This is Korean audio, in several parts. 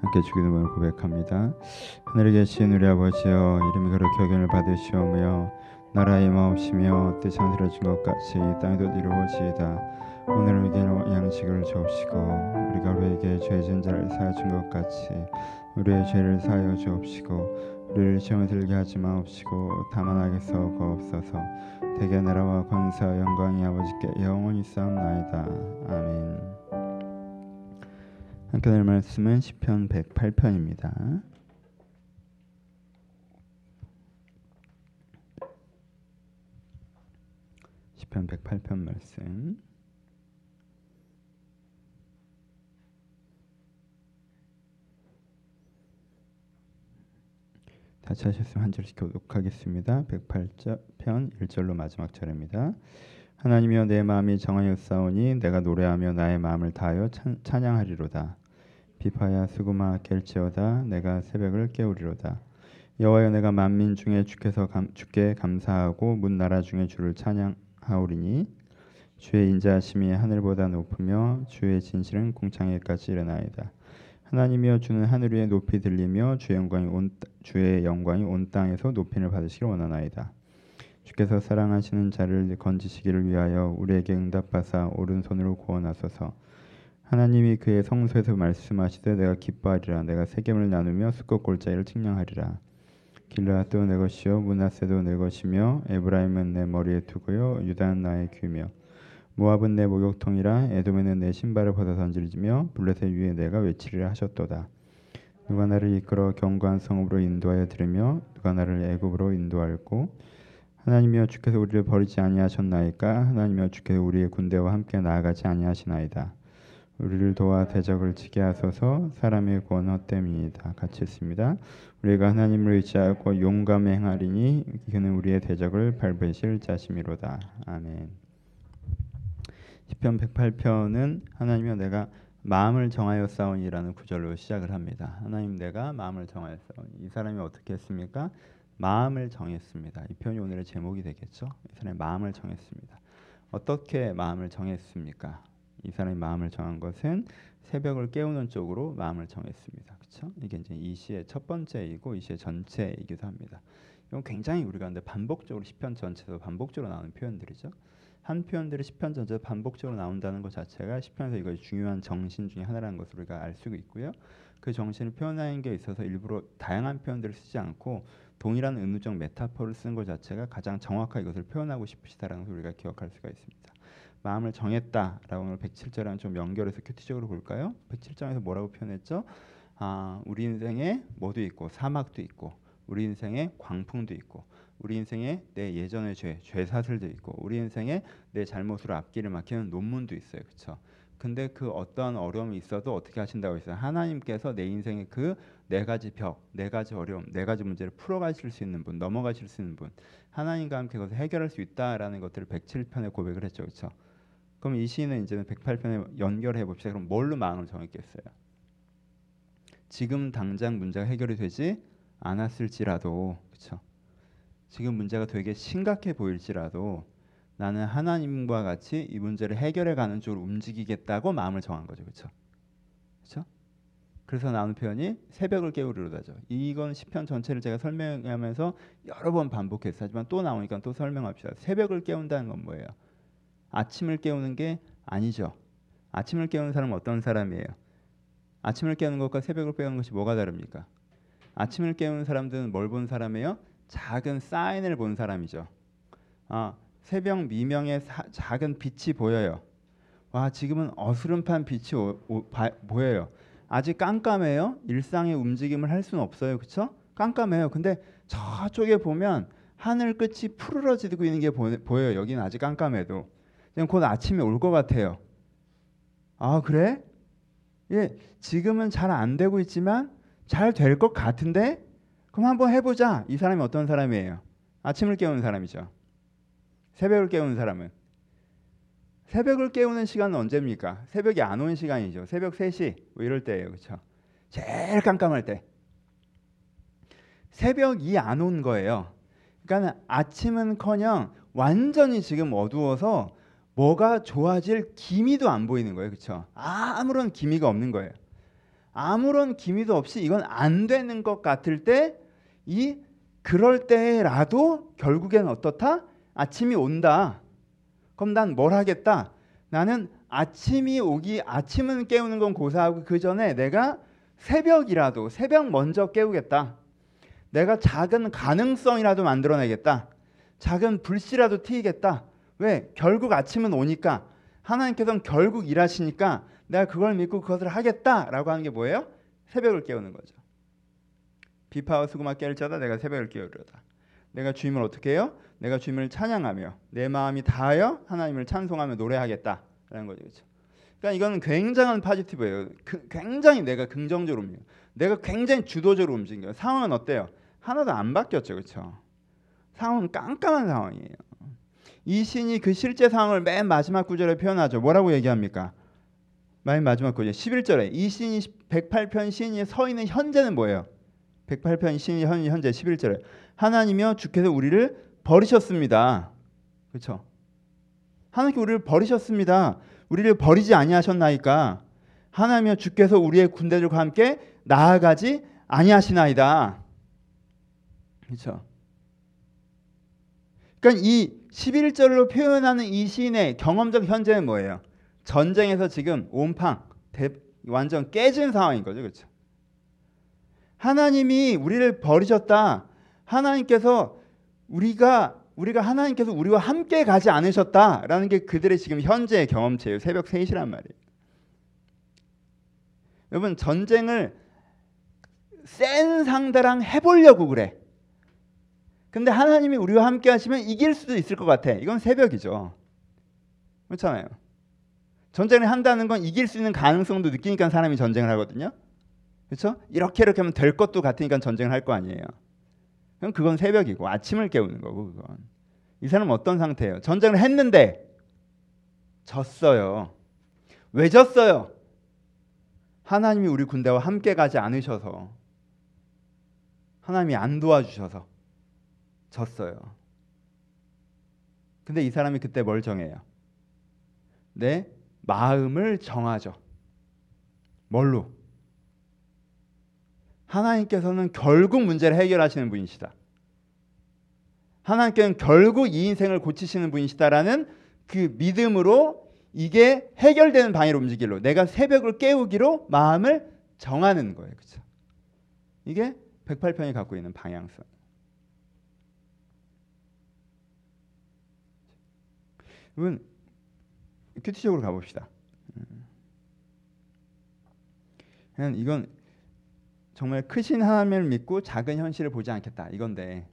함께 주기도문을 고백합니다. 하늘에 계신 우리 아버지여 이름이 그렇게 여견을 받으시오며 나라의 임하옵시며 뜻이 하늘에 준것 같이 땅에도 이루어지이다. 오늘 우리에게 양식을 주옵시고 우리가 우리에게 죄 지은 자를 사하여 준것 같이 우리의 죄를 사하여 주옵시고 우리를 시험에 들게 하지 마옵시고 다만 악에서 거옵소서 대개 나라와 권세와 영광이 아버지께 영원히 쌓옵나이다. 아멘 함께 할 말씀은 시편 108편입니다. 시편 108편 말씀 같이 하셨으면 한 절씩 교독하겠습니다. 108편 1절로 마지막 절입니다. 하나님이여 내 마음이 정하였사오니 내가 노래하며 나의 마음을 다하여 찬양하리로다. 비파야 수구마 깰지어다 내가 새벽을 깨우리로다. 여호와여 내가 만민 중에 주께서 감, 주께 감사하고 문 나라 중에 주를 찬양하오리니 주의 인자하심이 하늘보다 높으며 주의 진실은 공창에까지 일어나이다. 하나님이여 주는 하늘 위에 높이 들리며 주의 영광이 온 주의 영광이 온 땅에서 높임을 받으시길 원하나이다. 주께서 사랑하시는 자를 건지시기를 위하여 우리에게 응답하사 오른손으로 구원하소서. 하나님이 그의 성소에서 말씀하시되 내가 기뻐하리라 내가 세겜을 나누며 수컷 골짜기를 측량하리라. 길라도 내 것이요 문하세도 내 것이며 에브라임은 내 머리에 두고요 유다는 나의 귀며 모압은 내 목욕통이라 에돔에는 내 신발을 벗어 던지며 블레셋 위에 내가 외치리라 하셨도다. 누가 나를 이끌어 견고한 성읍으로 인도하여 들으며 누가 나를 애굽으로 인도할고 하나님이여 주께서 우리를 버리지 아니하셨나이까 하나님이여 주께서 우리의 군대와 함께 나아가지 아니하시나이다. 우리를 도와 대적을 치게 하소서 사람의 구원 헛됨이다. 같이 있습니다. 우리가 하나님을 의지하고 용감히 행하리니 그는 우리의 대적을 밟으실 자심이로다. 아멘. 시편 108편은 하나님이여 내가 마음을 정하여 싸우니라는 구절로 시작을 합니다. 하나님 내가 마음을 정하여 싸우니 이 사람이 어떻게 했습니까? 마음을 정했습니다. 이 표현이 오늘의 제목이 되겠죠. 이 사람이 마음을 정했습니다. 어떻게 마음을 정했습니까? 이 사람이 마음을 정한 것은 새벽을 깨우는 쪽으로 마음을 정했습니다. 그렇죠? 이게 이제 이 시의 첫 번째이고 이 시의 전체이기도 합니다. 이건 굉장히 우리가 근데 반복적으로 시편 전체도 반복적으로 나오는 표현들이죠. 한 표현들이 시편 전체에 반복적으로 나온다는 것 자체가 시편에서 이것이 중요한 정신 중에 하나라는 것을 우리가 알 수 있고요. 그 정신을 표현하는 게 있어서 일부러 다양한 표현들을 쓰지 않고 동일한 은유적 메타포를 쓰는 것 자체가 가장 정확하게 이것을 표현하고 싶으시다라는 것을 우리가 기억할 수가 있습니다. 마음을 정했다라고 오늘 107절랑 좀 연결해서 큐티적으로 볼까요? 107장에서 뭐라고 표현했죠? 아, 우리 인생에 뭐도 있고 사막도 있고 우리 인생에 광풍도 있고 우리 인생에 내 예전의 죄, 죄 사슬도 있고 우리 인생에 내 잘못으로 앞길을 막히는 논문도 있어요. 그렇죠? 근데 그 어떠한 어려움이 있어도 어떻게 하신다고 했어요? 하나님께서 내 인생의 그 네 가지 벽, 네 가지 어려움, 네 가지 문제를 풀어가실 수 있는 분, 넘어가실 수 있는 분, 하나님과 함께 그것을 해결할 수 있다라는 것들을 107편에 고백을 했죠, 그렇죠? 그럼 이 시는 이제는 108편에 연결해 봅시다. 그럼 뭘로 마음을 정했겠어요? 지금 당장 문제가 해결이 되지 않았을지라도, 그렇죠? 지금 문제가 되게 심각해 보일지라도 나는 하나님과 같이 이 문제를 해결해 가는 쪽으로 움직이겠다고 마음을 정한 거죠. 그렇죠? 그렇죠? 그래서 나오는 표현이 새벽을 깨우리로다죠. 이건 시편 전체를 제가 설명하면서 여러 번 반복했어요. 하지만 또 나오니까 또 설명합시다. 새벽을 깨운다는 건 뭐예요? 아침을 깨우는 게 아니죠. 아침을 깨우는 사람은 어떤 사람이에요? 아침을 깨우는 것과 새벽을 깨우는 것이 뭐가 다릅니까? 아침을 깨우는 사람들은 뭘 본 사람이에요? 작은 사인을 본 사람이죠. 아, 새벽 미명의 사, 작은 빛이 보여요. 와 지금은 어스름판 빛이 오, 오, 바, 보여요. 아직 깜깜해요. 일상의 움직임을 할 수는 없어요. 그렇죠? 깜깜해요. 근데 저쪽에 보면 하늘 끝이 푸르러지고 있는 게 보, 보여요. 여기는 아직 깜깜해도. 지금 곧 아침이 올 것 같아요. 아 그래? 예, 지금은 잘 안 되고 있지만 잘 될 것 같은데 그럼 한번 해보자. 이 사람이 어떤 사람이에요? 아침을 깨우는 사람이죠. 새벽을 깨우는 사람은 새벽을 깨우는 시간은 언제입니까? 새벽이 안온 시간이죠. 새벽 3시 뭐 이럴 때예요. 그렇죠? 제일 깜깜할 때. 새벽이 안 온 거예요. 그러니까 아침은커녕 완전히 지금 어두워서 뭐가 좋아질 기미도 안 보이는 거예요. 그렇죠? 아무런 기미가 없는 거예요. 아무런 기미도 없이 이건 안 되는 것 같을 때 이 그럴 때라도 결국엔 어떻다? 아침이 온다. 그럼 난 뭘 하겠다? 나는 아침이 오기 아침은 깨우는 건 고사하고 그 전에 내가 새벽이라도 새벽 먼저 깨우겠다. 내가 작은 가능성이라도 만들어내겠다. 작은 불씨라도 튀겠다. 왜? 결국 아침은 오니까 하나님께서는 결국 일하시니까 내가 그걸 믿고 그것을 하겠다라고 하는 게 뭐예요? 새벽을 깨우는 거죠. 비파와 수구마 깰 자다 내가 새벽을 깨우려다. 내가 주님을 어떻게 해요? 내가 주님을 찬양하며 내 마음이 다하여 하나님을 찬송하며 노래하겠다라는 거죠. 그렇죠? 그러니까 이거는 굉장한 파지티브예요. 그, 굉장히 내가 긍정적으로 움직여. 내가 굉장히 주도적으로 움직여요. 상황은 어때요? 하나도 안 바뀌었죠. 그렇죠? 상황은 깜깜한 상황이에요. 이 신이 그 실제 상황을 맨 마지막 구절에 표현하죠. 뭐라고 얘기합니까? 맨 마지막 구절 11절에 이 신이 108편 신이 서 있는 현재는 뭐예요? 108편 신이 현재 11절에 하나님이여 주께서 우리를 버리셨습니다. 그렇죠? 하나님께 우리를 버리셨습니다. 우리를 버리지 아니하셨나이까 하나님이여 주께서 우리의 군대들과 함께 나아가지 아니하시나이다. 그렇죠? 그러니까 이 11절로 표현하는 이 시인의 경험적 현재는 뭐예요? 전쟁에서 지금 온팡 대, 완전 깨진 상황인 거죠. 그렇죠? 하나님이 우리를 버리셨다. 하나님께서 우리가 우리가 하나님께서 우리와 함께 가지 않으셨다라는 게 그들의 지금 현재의 경험체예요. 새벽 3시란 말이에요. 여러분 전쟁을 센 상대랑 해보려고 그래. 근데 하나님이 우리와 함께 하시면 이길 수도 있을 것 같아. 이건 새벽이죠. 그렇잖아요. 전쟁을 한다는 건 이길 수 있는 가능성도 느끼니까 사람이 전쟁을 하거든요. 그렇죠? 이렇게 이렇게 하면 될 것도 같으니까 전쟁을 할 거 아니에요. 그럼 그건 새벽이고 아침을 깨우는 거고 그건. 이 사람은 어떤 상태예요? 전쟁을 했는데 졌어요. 왜 졌어요? 하나님이 우리 군대와 함께 가지 않으셔서 하나님이 안 도와주셔서 졌어요. 근데 이 사람이 그때 뭘 정해요? 내 마음을 정하죠. 뭘로? 하나님께서는 결국 문제를 해결하시는 분이시다. 하나님께는 결국 이 인생을 고치시는 분이시다라는 그 믿음으로 이게 해결되는 방향으로 움직이로 내가 새벽을 깨우기로 마음을 정하는 거예요. 그렇죠? 이게 108편이 갖고 있는 방향성. 여러분 큐티적으로 가봅시다. 그냥 이건 정말 크신 하나님을 믿고 작은 현실을 보지 않겠다 이건데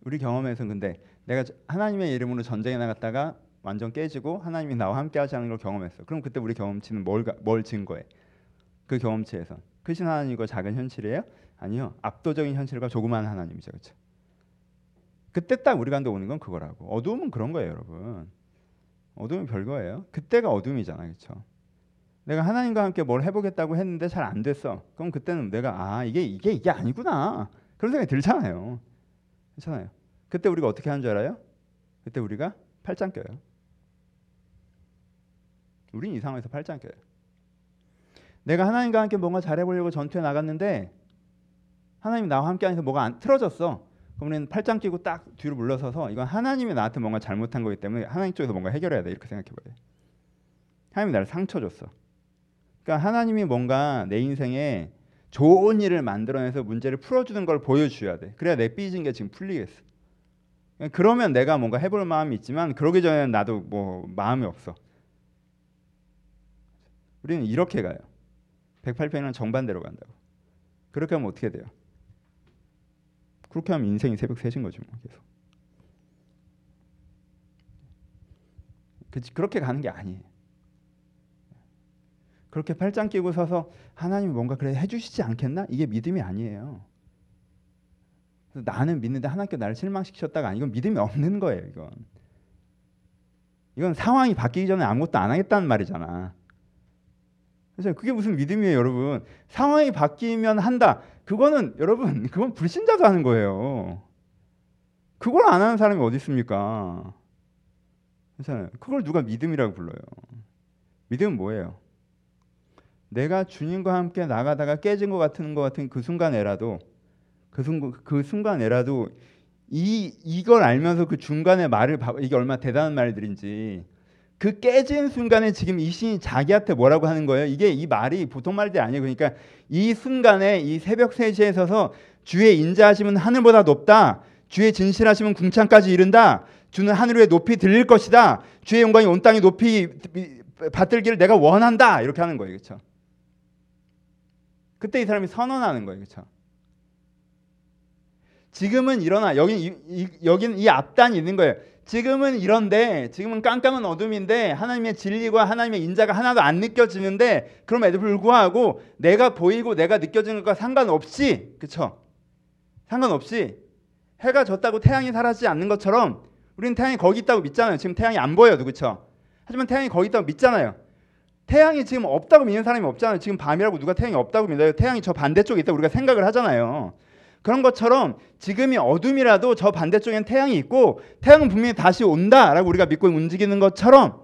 우리 경험에서 근데 내가 하나님의 이름으로 전쟁에 나갔다가 완전 깨지고 하나님이 나와 함께 하지 않는 걸 경험했어. 그럼 그때 우리 경험치는 뭘, 뭘 증거해? 그 경험치에서 크신 하나님과 작은 현실이에요? 아니요. 압도적인 현실과 조그마한 하나님이죠. 그렇죠? 그때 딱 우리 가운데 오는 건 그거라고. 어두움은 그런 거예요, 여러분. 어두움은 별거예요. 그때가 어둠이잖아, 그렇죠? 내가 하나님과 함께 뭘 해보겠다고 했는데 잘 안 됐어. 그럼 그때는 내가 아 이게 이게 이게 아니구나 그런 생각이 들잖아요. 괜찮아요. 그때 우리가 어떻게 하는 줄 알아요? 그때 우리가 팔짱 껴요. 우린 이 상황에서 팔짱 껴요. 내가 하나님과 함께 뭔가 잘해보려고 전투에 나갔는데 하나님 나와 함께 하면서 뭐가 안 틀어졌어. 우리는 팔짱 끼고 딱 뒤로 물러서서 이건 하나님이 나한테 뭔가 잘못한 거기 때문에 하나님 쪽에서 뭔가 해결해야 돼 이렇게 생각해봐요. 하나님이 나를 상처 줬어. 그러니까 하나님이 뭔가 내 인생에 좋은 일을 만들어내서 문제를 풀어주는 걸 보여줘야 돼. 그래야 내 삐진 게 지금 풀리겠어. 그러면 내가 뭔가 해볼 마음이 있지만 그러기 전에는 나도 뭐 마음이 없어. 우리는 이렇게 가요. 108편이랑 정반대로 간다고. 그렇게 하면 어떻게 돼요? 그렇게 하면 인생이 새벽 3신 거지 뭐 계속. 그렇게 가는 게 아니에요. 그렇게 팔짱 끼고 서서 하나님이 뭔가 그래 해주시지 않겠나? 이게 믿음이 아니에요. 나는 믿는데 하나님께 나를 실망시켰다가 아니 이건 믿음이 없는 거예요. 이건 이건 상황이 바뀌기 전에 아무것도 안 하겠다는 말이잖아. 그래서 그게 무슨 믿음이에요, 여러분? 상황이 바뀌면 한다. 그거는 여러분 그건 불신자도 하는 거예요. 그걸 안 하는 사람이 어디 있습니까? 괜찮아요. 그걸 누가 믿음이라고 불러요? 믿음은 뭐예요? 내가 주님과 함께 나가다가 깨진 것 같은 것 같은 그 순간에라도 그 순간 그 순간에라도 이 이걸 알면서 그 중간에 말을 이게 얼마나 대단한 말들인지 그 깨진 순간에 지금 이 신이 자기한테 뭐라고 하는 거예요? 이게 이 말이 보통 말이 아니에요. 그러니까 이 순간에 이 새벽 3시에 서서 주의 인자하심은 하늘보다 높다. 주의 진실하심은 궁창까지 이른다. 주는 하늘 위에 높이 들릴 것이다. 주의 영광이 온 땅에 높이 받들기를 내가 원한다. 이렇게 하는 거예요. 그렇죠? 그때 이 사람이 선언하는 거예요. 그렇죠? 지금은 일어나 여기 여기는 이 앞단이 있는 거예요. 지금은 이런데 지금은 깜깜한 어둠인데 하나님의 진리와 하나님의 인자가 하나도 안 느껴지는데 그럼에도 불구하고 내가 보이고 내가 느껴지는 것과 상관없이 그쵸 상관없이 해가 졌다고 태양이 사라지지 않는 것처럼 우리는 태양이 거기 있다고 믿잖아요. 지금 태양이 안 보여도 그쵸 하지만 태양이 거기 있다고 믿잖아요. 태양이 지금 없다고 믿는 사람이 없잖아요. 지금 밤이라고 누가 태양이 없다고 믿어요. 태양이 저 반대쪽에 있다고 우리가 생각을 하잖아요. 그런 것처럼 지금이 어둠이라도 저 반대쪽엔 태양이 있고 태양은 분명히 다시 온다라고 우리가 믿고 움직이는 것처럼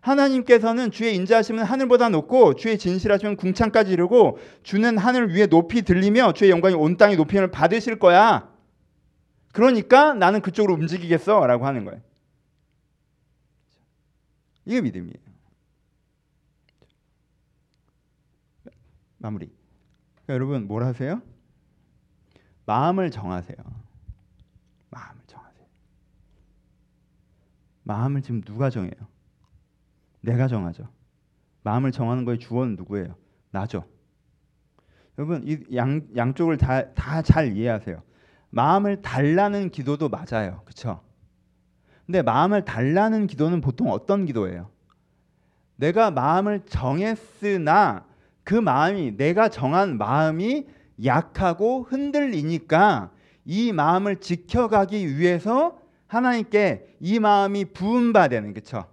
하나님께서는 주의 인자하심은 하늘보다 높고 주의 진실하심은 궁창까지 이르고 주는 하늘 위에 높이 들리며 주의 영광이 온 땅에 높임을 받으실 거야. 그러니까 나는 그쪽으로 움직이겠어라고 하는 거예요. 이게 믿음이에요. 마무리. 그러니까 여러분 뭘 하세요? 마음을 정하세요. 마음을 정하세요. 마음을 지금 누가 정해요? 내가 정하죠. 마음을 정하는 거의 주어는 누구예요? 나죠. 여러분 이 양, 양쪽을 다 다 잘 이해하세요. 마음을 달라는 기도도 맞아요. 그렇죠? 근데 마음을 달라는 기도는 보통 어떤 기도예요? 내가 마음을 정했으나 그 마음이 내가 정한 마음이 약하고 흔들리니까 이 마음을 지켜가기 위해서 하나님께 이 마음이 부음받는 그쵸?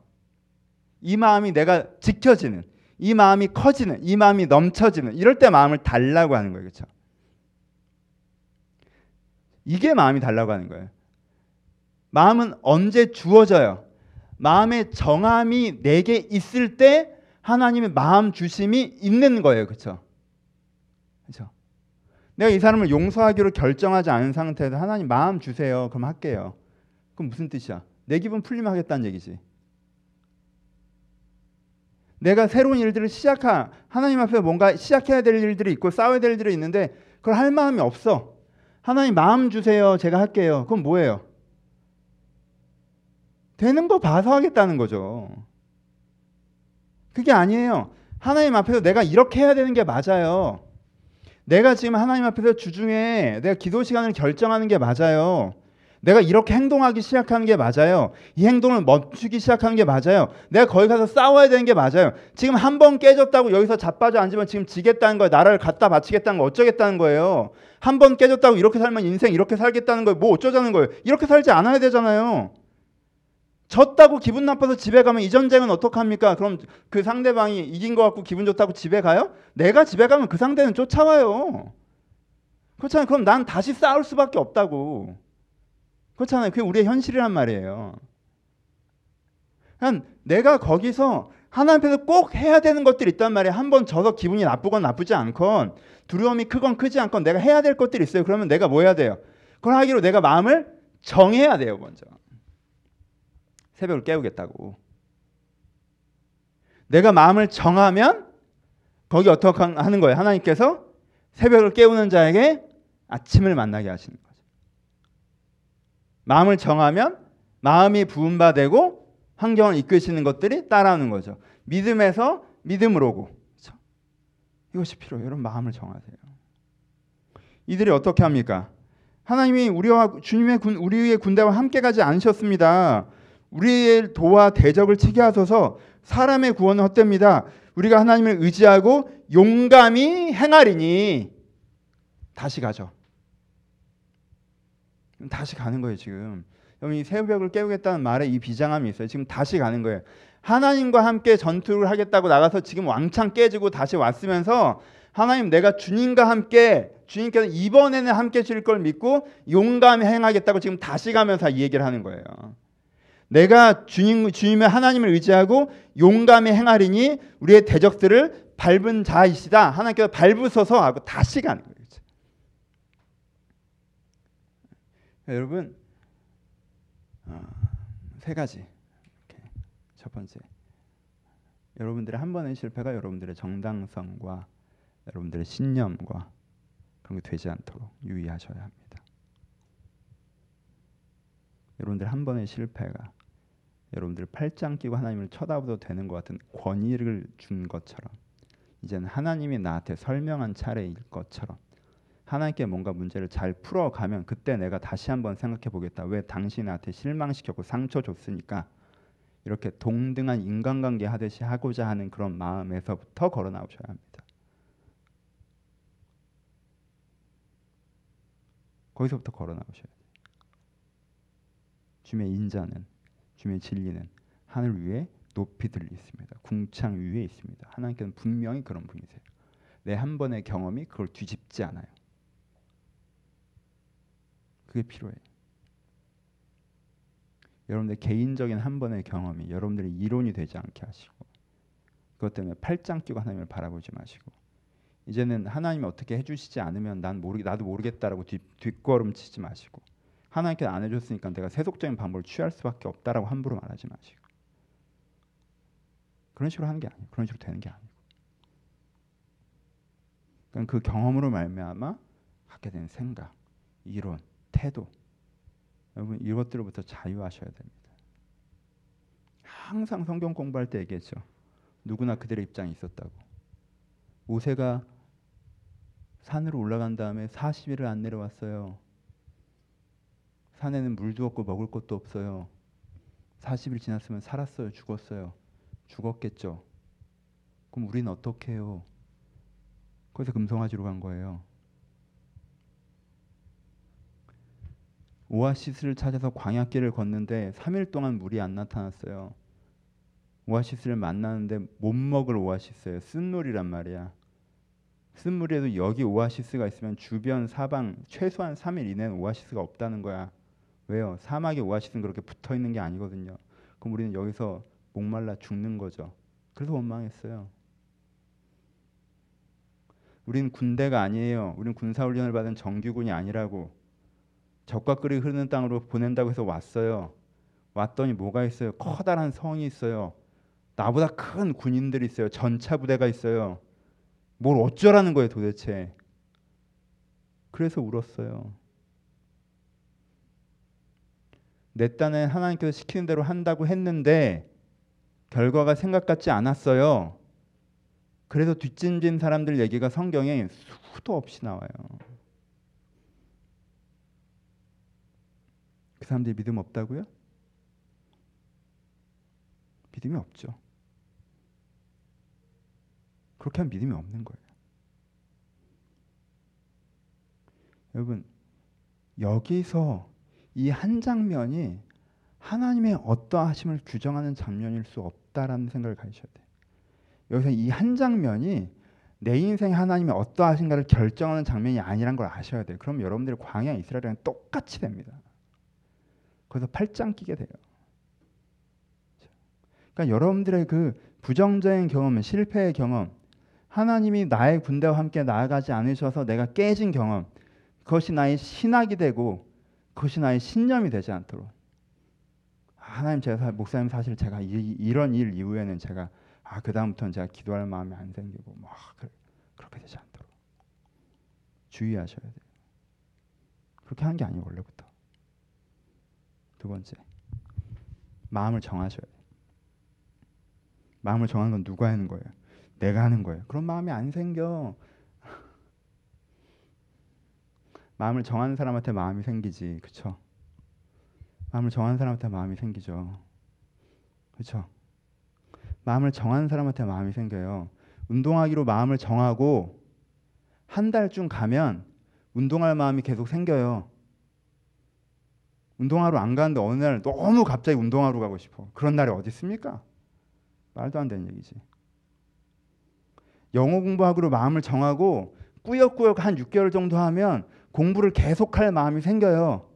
이 마음이 내가 지켜지는 이 마음이 커지는 이 마음이 넘쳐지는 이럴 때 마음을 달라고 하는 거예요. 그렇죠? 이게 마음이 달라고 하는 거예요. 마음은 언제 주어져요? 마음의 정함이 내게 있을 때 하나님의 마음 주심이 있는 거예요. 그렇죠? 그렇죠? 내가 이 사람을 용서하기로 결정하지 않은 상태에서 하나님 마음 주세요. 그럼 할게요. 그럼 무슨 뜻이야? 내 기분 풀리면 하겠다는 얘기지. 내가 새로운 일들을 시작하 하나님 앞에 뭔가 시작해야 될 일들이 있고 싸워야 될 일들이 있는데 그걸 할 마음이 없어. 하나님 마음 주세요. 제가 할게요. 그럼 뭐예요? 되는 거 봐서 하겠다는 거죠. 그게 아니에요. 하나님 앞에서 내가 이렇게 해야 되는 게 맞아요. 내가 지금 하나님 앞에서 주중에 내가 기도 시간을 결정하는 게 맞아요. 내가 이렇게 행동하기 시작하는 게 맞아요. 이 행동을 멈추기 시작하는 게 맞아요. 내가 거기 가서 싸워야 되는 게 맞아요. 지금 한 번 깨졌다고 여기서 자빠져 앉으면 지금 지겠다는 거예요. 나라를 갖다 바치겠다는 거 어쩌겠다는 거예요. 한 번 깨졌다고 이렇게 살면 인생 이렇게 살겠다는 거예요. 뭐 어쩌자는 거예요. 이렇게 살지 않아야 되잖아요. 졌다고 기분 나빠서 집에 가면 이 전쟁은 어떡합니까? 그럼 그 상대방이 이긴 것 같고 기분 좋다고 집에 가요? 내가 집에 가면 그 상대는 쫓아와요. 그렇잖아요. 그럼 난 다시 싸울 수밖에 없다고. 그렇잖아요. 그게 우리의 현실이란 말이에요. 그냥 내가 거기서 하나님 앞에서 꼭 해야 되는 것들이 있단 말이에요. 한 번 져서 기분이 나쁘건 나쁘지 않건 두려움이 크건 크지 않건 내가 해야 될 것들이 있어요. 그러면 내가 뭐 해야 돼요? 그걸 하기로 내가 마음을 정해야 돼요, 먼저. 새벽을 깨우겠다고. 내가 마음을 정하면 거기 어떻게 하는 거예요? 하나님께서 새벽을 깨우는 자에게 아침을 만나게 하시는 거죠. 마음을 정하면 마음이 부음바 되고 환경을 이끄시는 것들이 따라오는 거죠. 믿음에서 믿음으로 오고. 그렇죠? 이것이 필요해요. 여러분 마음을 정하세요. 이들이 어떻게 합니까? 하나님이 우리와 주님의 군, 우리의 군대와 함께 가지 않으셨습니다. 우리의 도와 대적을 치게 하소서 사람의 구원은 헛됩니다. 우리가 하나님을 의지하고 용감히 행하리니 다시 가죠. 다시 가는 거예요 지금. 여러분 이 새벽을 깨우겠다는 말에 이 비장함이 있어요. 지금 다시 가는 거예요. 하나님과 함께 전투를 하겠다고 나가서 지금 왕창 깨지고 다시 왔으면서 하나님 내가 주님과 함께 주님께서 이번에는 함께 주실 걸 믿고 용감히 행하겠다고 지금 다시 가면서 이 얘기를 하는 거예요. 내가 주님, 주님의 하나님을 의지하고 용감히 행하리니 우리의 대적들을 밟은 자이시다. 하나님께서 밟으셔서 하고 다시 가는 거예요. 여러분 어, 세 가지. 첫 번째, 여러분들의 한 번의 실패가 여러분들의 정당성과 여러분들의 신념과 그런 게 되지 않도록 유의하셔야 합니다. 여러분들 한 번의 실패가 여러분들 팔짱 끼고 하나님을 쳐다보도 되는 것 같은 권위를 준 것처럼 이제는 하나님이 나한테 설명한 차례일 것처럼 하나님께 뭔가 문제를 잘 풀어가면 그때 내가 다시 한번 생각해 보겠다. 왜 당신 나한테 실망시켰고 상처 줬으니까 이렇게 동등한 인간관계 하듯이 하고자 하는 그런 마음에서부터 걸어 나오셔야 합니다. 거기서부터 걸어 나오셔야 돼요. 주님의 인자는 주님의 진리는 하늘 위에 높이 들려 있습니다. 궁창 위에 있습니다. 하나님께는 분명히 그런 분이세요. 내 한 번의 경험이 그걸 뒤집지 않아요. 그게 필요해요. 여러분들 개인적인 한 번의 경험이 여러분들의 이론이 되지 않게 하시고 그것 때문에 팔짱 끼고 하나님을 바라보지 마시고 이제는 하나님이 어떻게 해주시지 않으면 난 모르 나도 모르겠다라고 뒷, 뒷걸음 치지 마시고 하나님께 안 해줬으니까 내가 세속적인 방법을 취할 수밖에 없다라고 함부로 말하지 마시고 그런 식으로 하는 게 아니에요. 그런 식으로 되는 게 아니고 그러니까 그 경험으로 말미암아 갖게 된 생각, 이론, 태도 여러분 이것들로부터 자유하셔야 됩니다. 항상 성경 공부할 때 얘기했죠. 누구나 그들의 입장이 있었다고. 모세가 산으로 올라간 다음에 40일을 안 내려왔어요. 산에는 물도 없고 먹을 것도 없어요. 40일 지났으면 살았어요. 죽었어요. 죽었겠죠. 그럼 우리는 어떻게 해요? 거기서 금송아지로 간 거예요. 오아시스를 찾아서 광야길을 걷는데 3일 동안 물이 안 나타났어요. 오아시스를 만나는데 못 먹을 오아시스예요. 쓴물이란 말이야. 쓴물에도 여기 오아시스가 있으면 주변 사방 최소한 3일 이내는 오아시스가 없다는 거야. 왜요? 사막에 오아시스는 그렇게 붙어 있는 게 아니거든요. 그럼 우리는 여기서 목말라 죽는 거죠. 그래서 원망했어요. 우리는 군대가 아니에요. 우리는 군사 훈련을 받은 정규군이 아니라고. 적과 끓이 흐르는 땅으로 보낸다고 해서 왔어요. 왔더니 뭐가 있어요? 커다란 성이 있어요. 나보다 큰 군인들이 있어요. 전차 부대가 있어요. 뭘 어쩌라는 거예요 도대체. 그래서 울었어요. 내 딴에 하나님께서 시키는 대로 한다고 했는데 결과가 생각 같지 않았어요. 그래서 뒷짐진 사람들 얘기가 성경에 수도 없이 나와요. 그 사람들이 믿음 없다고요? 믿음이 없죠. 그렇게 하면 믿음이 없는 거예요. 여러분 여기서 이 한 장면이 하나님의 어떠하심을 규정하는 장면일 수 없다라는 생각을 가지셔야 돼요. 여기서 이 한 장면이 내 인생 하나님의 어떠하신가를 결정하는 장면이 아니란 걸 아셔야 돼요. 그럼 여러분들이 광야 이스라엘이랑 똑같이 됩니다. 그래서 팔짱 끼게 돼요. 그러니까 여러분들의 그 부정적인 경험, 실패의 경험, 하나님이 나의 군대와 함께 나아가지 않으셔서 내가 깨진 경험, 그것이 나의 신학이 되고 그것이 나의 신념이 되지 않도록 하나님 제가 목사님 사실 제가 이, 런일 이후에는 제가 아 그다음부터는 제가 기도할 마음이 안 생기고 뭐 그래, 그렇게 되지 않도록 주의하셔야 돼요. 그렇게 하는 게 아니에요 원래부터. 두 번째 마음을 정하셔야 돼요. 마음을 정하는 건 누가 하는 거예요? 내가 하는 거예요. 그런 마음이 안 생겨. 마음을 정하는 사람한테 마음이 생기지, 그렇죠? 마음을 정하는 사람한테 마음이 생기죠, 그렇죠? 마음을 정하는 사람한테 마음이 생겨요. 운동하기로 마음을 정하고 한 달쯤 가면 운동할 마음이 계속 생겨요. 운동하러 안 가는데 어느 날 너무 갑자기 운동하러 가고 싶어. 그런 날이 어디 있습니까? 말도 안 되는 얘기지. 영어 공부하기로 마음을 정하고 꾸역꾸역 한 6개월 정도 하면 공부를 계속할 마음이 생겨요.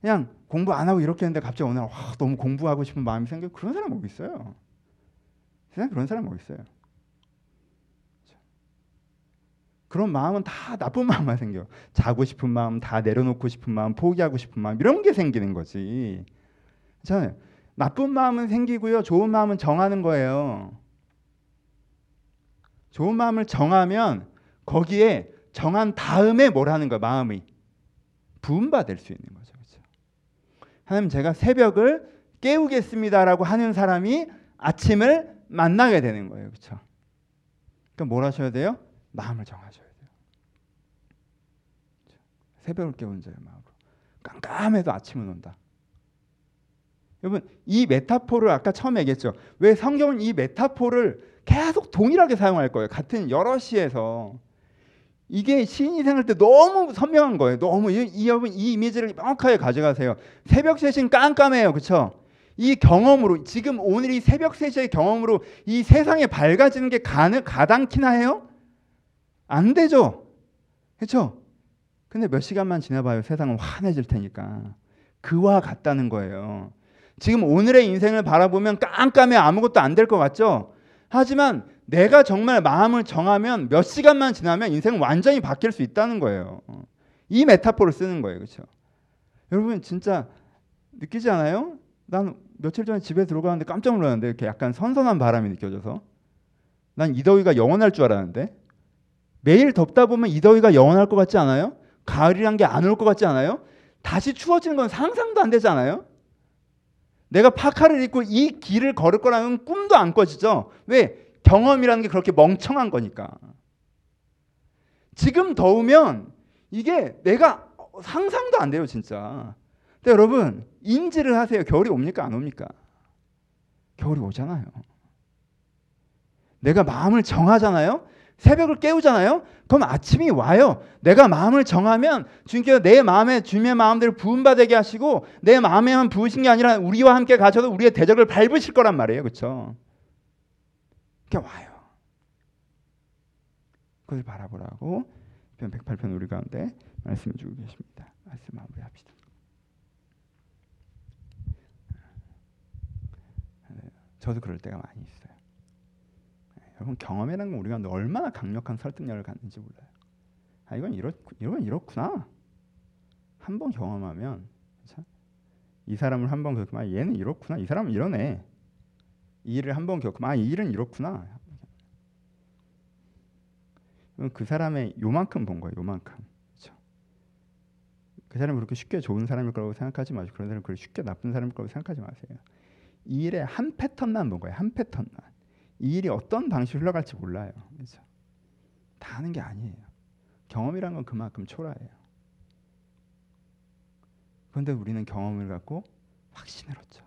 그냥 공부 안 하고 이렇게 했는데 갑자기 날 와, 너무 공부하고 싶은 마음이 생겨 그런 사람 어디 있어요? 세상 그런 사람 어디 있어요? 그런 마음은 다 나쁜 마음만 생겨. 자고 싶은 마음, 다 내려놓고 싶은 마음, 포기하고 싶은 마음 이런 게 생기는 거지. 잖아요. 나쁜 마음은 생기고요. 좋은 마음은 정하는 거예요. 좋은 마음을 정하면 거기에 정한 다음에 뭘 하는 거야? 마음이 부음 받을 수 있는 거죠. 그렇죠? 하나님 제가 새벽을 깨우겠습니다라고 하는 사람이 아침을 만나게 되는 거예요. 그렇죠? 그러니까 뭘 하셔야 돼요? 마음을 정하셔야 돼요. 그렇죠? 새벽을 깨운 자의 마음으로 깜깜해도 아침은 온다. 여러분 이 메타포를 아까 처음에 얘기했죠. 왜 성경은 이 메타포를 계속 동일하게 사용할 거예요. 같은 여러 시에서 이게 시인이 생각할 때 너무 선명한 거예요. 너무 여러분 이 이미지를 명확하게 가져가세요. 새벽 셋신 깜깜해요. 그렇죠? 이 경험으로 지금 오늘 이 새벽 세시의 경험으로 이 세상에 밝아지는 게 가능 가당키나 해요? 안 되죠. 그렇죠? 근데 몇 시간만 지나봐요. 세상은 환해질 테니까. 그와 같다는 거예요. 지금 오늘의 인생을 바라보면 깜깜해 아무것도 안 될 것 같죠? 하지만 내가 정말 마음을 정하면 몇 시간만 지나면 인생은 완전히 바뀔 수 있다는 거예요. 이 메타포를 쓰는 거예요. 그렇죠? 여러분 진짜 느끼지 않아요? 난 며칠 전에 집에 들어가는데 깜짝 놀랐는데 이렇게 약간 선선한 바람이 느껴져서 난 이 더위가 영원할 줄 알았는데 매일 덥다 보면 이 더위가 영원할 것 같지 않아요? 가을이란 게 안 올 것 같지 않아요? 다시 추워지는 건 상상도 안 되지 않아요? 내가 파카를 입고 이 길을 걸을 거라는 꿈도 안 꿔지죠. 왜? 경험이라는 게 그렇게 멍청한 거니까. 지금 더우면 이게 내가 상상도 안 돼요, 진짜. 근데 여러분, 인지를 하세요. 겨울이 옵니까? 안 옵니까? 겨울이 오잖아요. 내가 마음을 정하잖아요. 새벽을 깨우잖아요. 그럼 아침이 와요. 내가 마음을 정하면 주님께서 내 마음에 주님의 마음대로 부음받게 하시고 내 마음에만 부으신 게 아니라 우리와 함께 가셔서 우리의 대적을 밟으실 거란 말이에요. 그렇죠? 그게 와요. 그것을 바라보라고 편 108편 우리 가운데 말씀해 주고 계십니다. 말씀 마무리합시다. 네, 저도 그럴 때가 많이 있어요. 여러분 경험이라는 건 우리가 얼마나 강력한 설득력을 갖는지 몰라요. 아 이건 이렇 이건 이렇구나. 한 번 경험하면 그렇죠? 이 사람을 한번 겪으면 아, 얘는 이렇구나. 이 사람은 이러네. 이 일을 한 번 겪으면 아이 일은 이렇구나. 그 사람의 요만큼 본 거예요. 요만큼. 그렇죠? 그 사람이 그렇게 쉽게 좋은 사람일 거라고 생각하지 마시고 그런 사람이 그렇게 쉽게 나쁜 사람일 거라고 생각하지 마세요. 이 일의 한 패턴만 본 거예요. 한 패턴만. 이 일이 어떤 방식으로 흘러갈지 몰라요. 그렇죠? 다 아는 게 아니에요. 경험이란 건 그만큼 초라해요. 그런데 우리는 경험을 갖고 확신을 얻죠.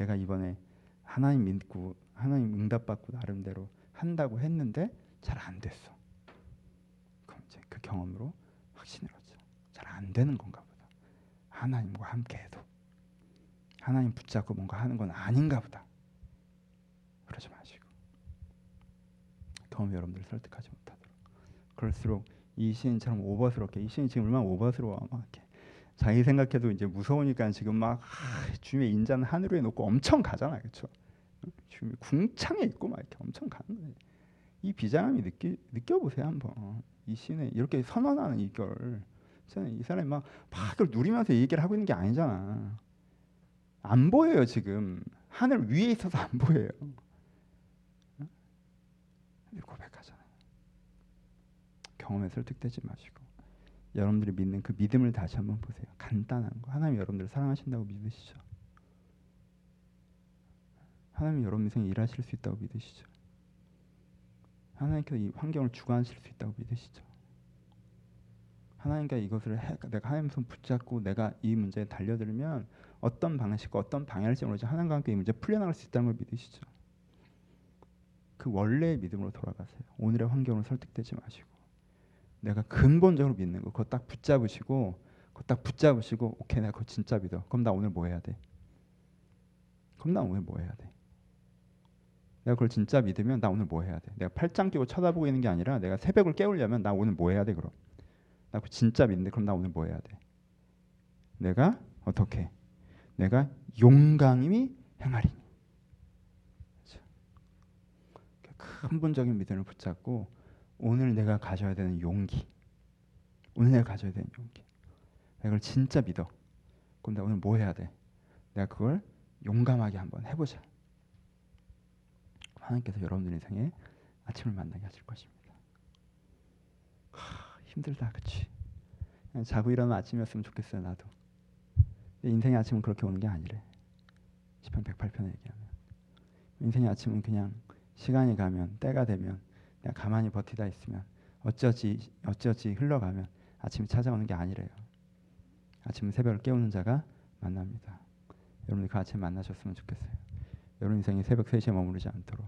아, 내가 이번에 하나님 믿고 하나님 응답받고 나름대로 한다고 했는데 잘 안 됐어. 그럼 이제 그 경험으로 확신을 얻죠. 잘 안 되는 건가 보다. 하나님과 함께해도 하나님 붙잡고 뭔가 하는 건 아닌가 보다. 그러지 마시고 경험 여러분들 설득하지 못하도록. 그럴수록 이 시인처럼 오버스럽게 이 시인 지금 얼마나 오버스러워 막 이렇게 자기 생각해도 이제 무서우니까 지금 막 아, 주님의 인자는 하늘에 놓고 엄청 가잖아요, 그렇죠? 주님이 궁창에 있고 막 이렇게 엄청 가는 거예요. 이 비장함이 느끼 느껴보세요 한번. 이 시인의 이렇게 선언하는 이걸 이 사람이 막, 막 그걸 누리면서 얘기를 하고 있는 게 아니잖아. 안 보여요 지금 하늘 위에 있어서 안 보여요. 고백하잖아요. 경험에 설득되지 마시고 여러분들이 믿는 그 믿음을 다시 한번 보세요. 간단한 거 하나님 여러분들 사랑하신다고 믿으시죠. 하나님 여러분 인생에 일하실 수 있다고 믿으시죠. 하나님께서 이 환경을 주관하실 수 있다고 믿으시죠. 하나님께 이것을 해, 내가 하나님 손 붙잡고 내가 이 문제에 달려들면 어떤 방식과 어떤 방향일지 모르지 하나님과 함께 이 문제 풀려나갈 수 있다는 걸 믿으시죠. 그 원래의 믿음으로 돌아가세요. 오늘의 환경을 설득되지 마시고 내가 근본적으로 믿는 거 그거 딱 붙잡으시고 그거 딱 붙잡으시고 오케이 내가 그거 진짜 믿어. 그럼 나 오늘 뭐 해야 돼? 그럼 나 오늘 뭐 해야 돼? 내가 그걸 진짜 믿으면 나 오늘 뭐 해야 돼? 내가 팔짱 끼고 쳐다보고 있는 게 아니라 내가 새벽을 깨우려면 나 오늘 뭐 해야 돼 그럼? 나 그거 진짜 믿는데 그럼 나 오늘 뭐 해야 돼? 내가 어떻게? 내가 용감히 행하리니. 그렇죠. 그러니까 근본적인 믿음을 붙잡고 오늘 내가 가져야 되는 용기, 오늘 내가 가져야 되는 용기, 내가 이걸 진짜 믿어. 그럼 내가 오늘 뭐 해야 돼? 내가 그걸 용감하게 한번 해보자. 하나님께서 여러분들 인생에 아침을 만나게 하실 것입니다. 하, 힘들다, 그렇지? 자고 일어나는 아침이었으면 좋겠어요, 나도. 인생의 아침은 그렇게 오는 게 아니래. 시편 108편에 얘기하면 인생의 아침은 그냥 시간이 가면 때가 되면 내가 가만히 버티다 있으면 어쩌지 어쩌지 흘러가면 아침이 찾아오는 게 아니래요. 아침은 새벽을 깨우는 자가 만납니다. 여러분들 그 아침 만나셨으면 좋겠어요. 여러분 인생이 새벽 3시에 머무르지 않도록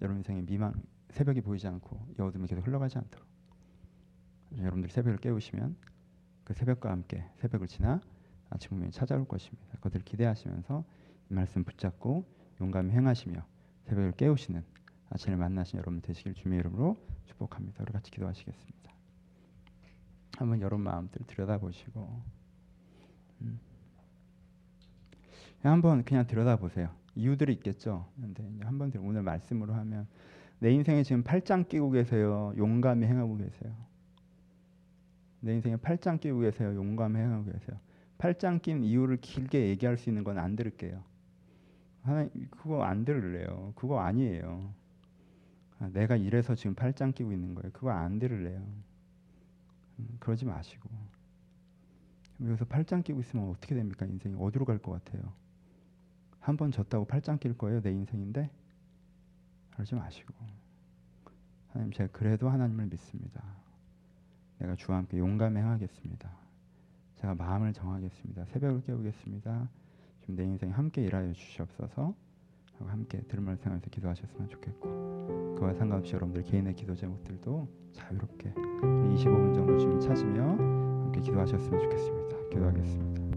여러분 인생이 미망 새벽이 보이지 않고 여어둠이 계속 흘러가지 않도록 여러분들이 새벽을 깨우시면 그 새벽과 함께 새벽을 지나 아침 분명히 찾아올 것입니다. 그것을 기대하시면서 이 말씀 붙잡고 용감히 행하시며 새벽을 깨우시는 아침을 만나신 여러분 되시길 주님의 이름으로 축복합니다. 우리 같이 기도하시겠습니다. 한번 여러분 마음들 들여다보시고 음. 한번 그냥 들여다보세요. 이유들이 있겠죠. 근데 한번 오늘 말씀으로 하면 내 인생에 지금 팔짱 끼고 계세요. 용감히 행하고 계세요. 내 인생에 팔짱 끼고 계세요. 용감히 행하고 계세요. 팔짱 낀 이유를 길게 얘기할 수 있는 건 안 들을게요. 하나님 그거 안 들을래요. 그거 아니에요. 아, 내가 이래서 지금 팔짱 끼고 있는 거예요. 그거 안 들을래요. 음, 그러지 마시고 여기서 팔짱 끼고 있으면 어떻게 됩니까? 인생이 어디로 갈 것 같아요? 한 번 졌다고 팔짱 낄 거예요? 내 인생인데 그러지 마시고 하나님 제가 그래도 하나님을 믿습니다. 내가 주와 함께 용감히 행하겠습니다. 제가 마음을 정하겠습니다. 새벽을 깨우겠습니다. 지금 내 인생 함께 일하여 주시옵소서. 함께 들음을 생각해서 기도하셨으면 좋겠고 그와 상관없이 여러분들 개인의 기도 제목들도 자유롭게 25분 정도 지금 찾으며 함께 기도하셨으면 좋겠습니다. 기도하겠습니다.